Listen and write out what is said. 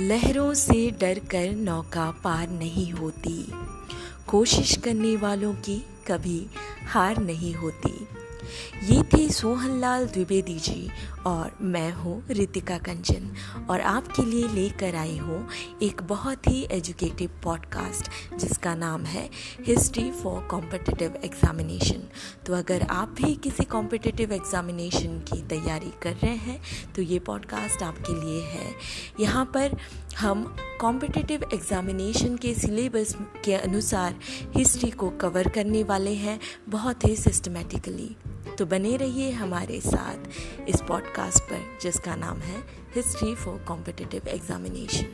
लहरों से डर कर नौका पार नहीं होती। कोशिश करने वालों की कभी हार नहीं होती। ये थे सोहनलाल द्विवेदी जी और मैं हूँ रितिका कंचन और आपके लिए लेकर आई हूँ एक बहुत ही एजुकेटिव पॉडकास्ट जिसका नाम है हिस्ट्री फॉर कॉम्पिटिटिव एग्जामिनेशन तो अगर आप भी किसी कॉम्पिटिटिव एग्जामिनेशन की तैयारी कर रहे हैं तो ये पॉडकास्ट आपके लिए है। यहाँ पर हम कॉम्पिटिटिव एग्जामिनेशन के सिलेबस के अनुसार हिस्ट्री को कवर करने वाले हैं बहुत ही सिस्टमेटिकली तो बने रहिए हमारे साथ इस पॉडकास्ट पर, जिसका नाम है हिस्ट्री फॉर कॉम्पिटिटिव एग्जामिनेशन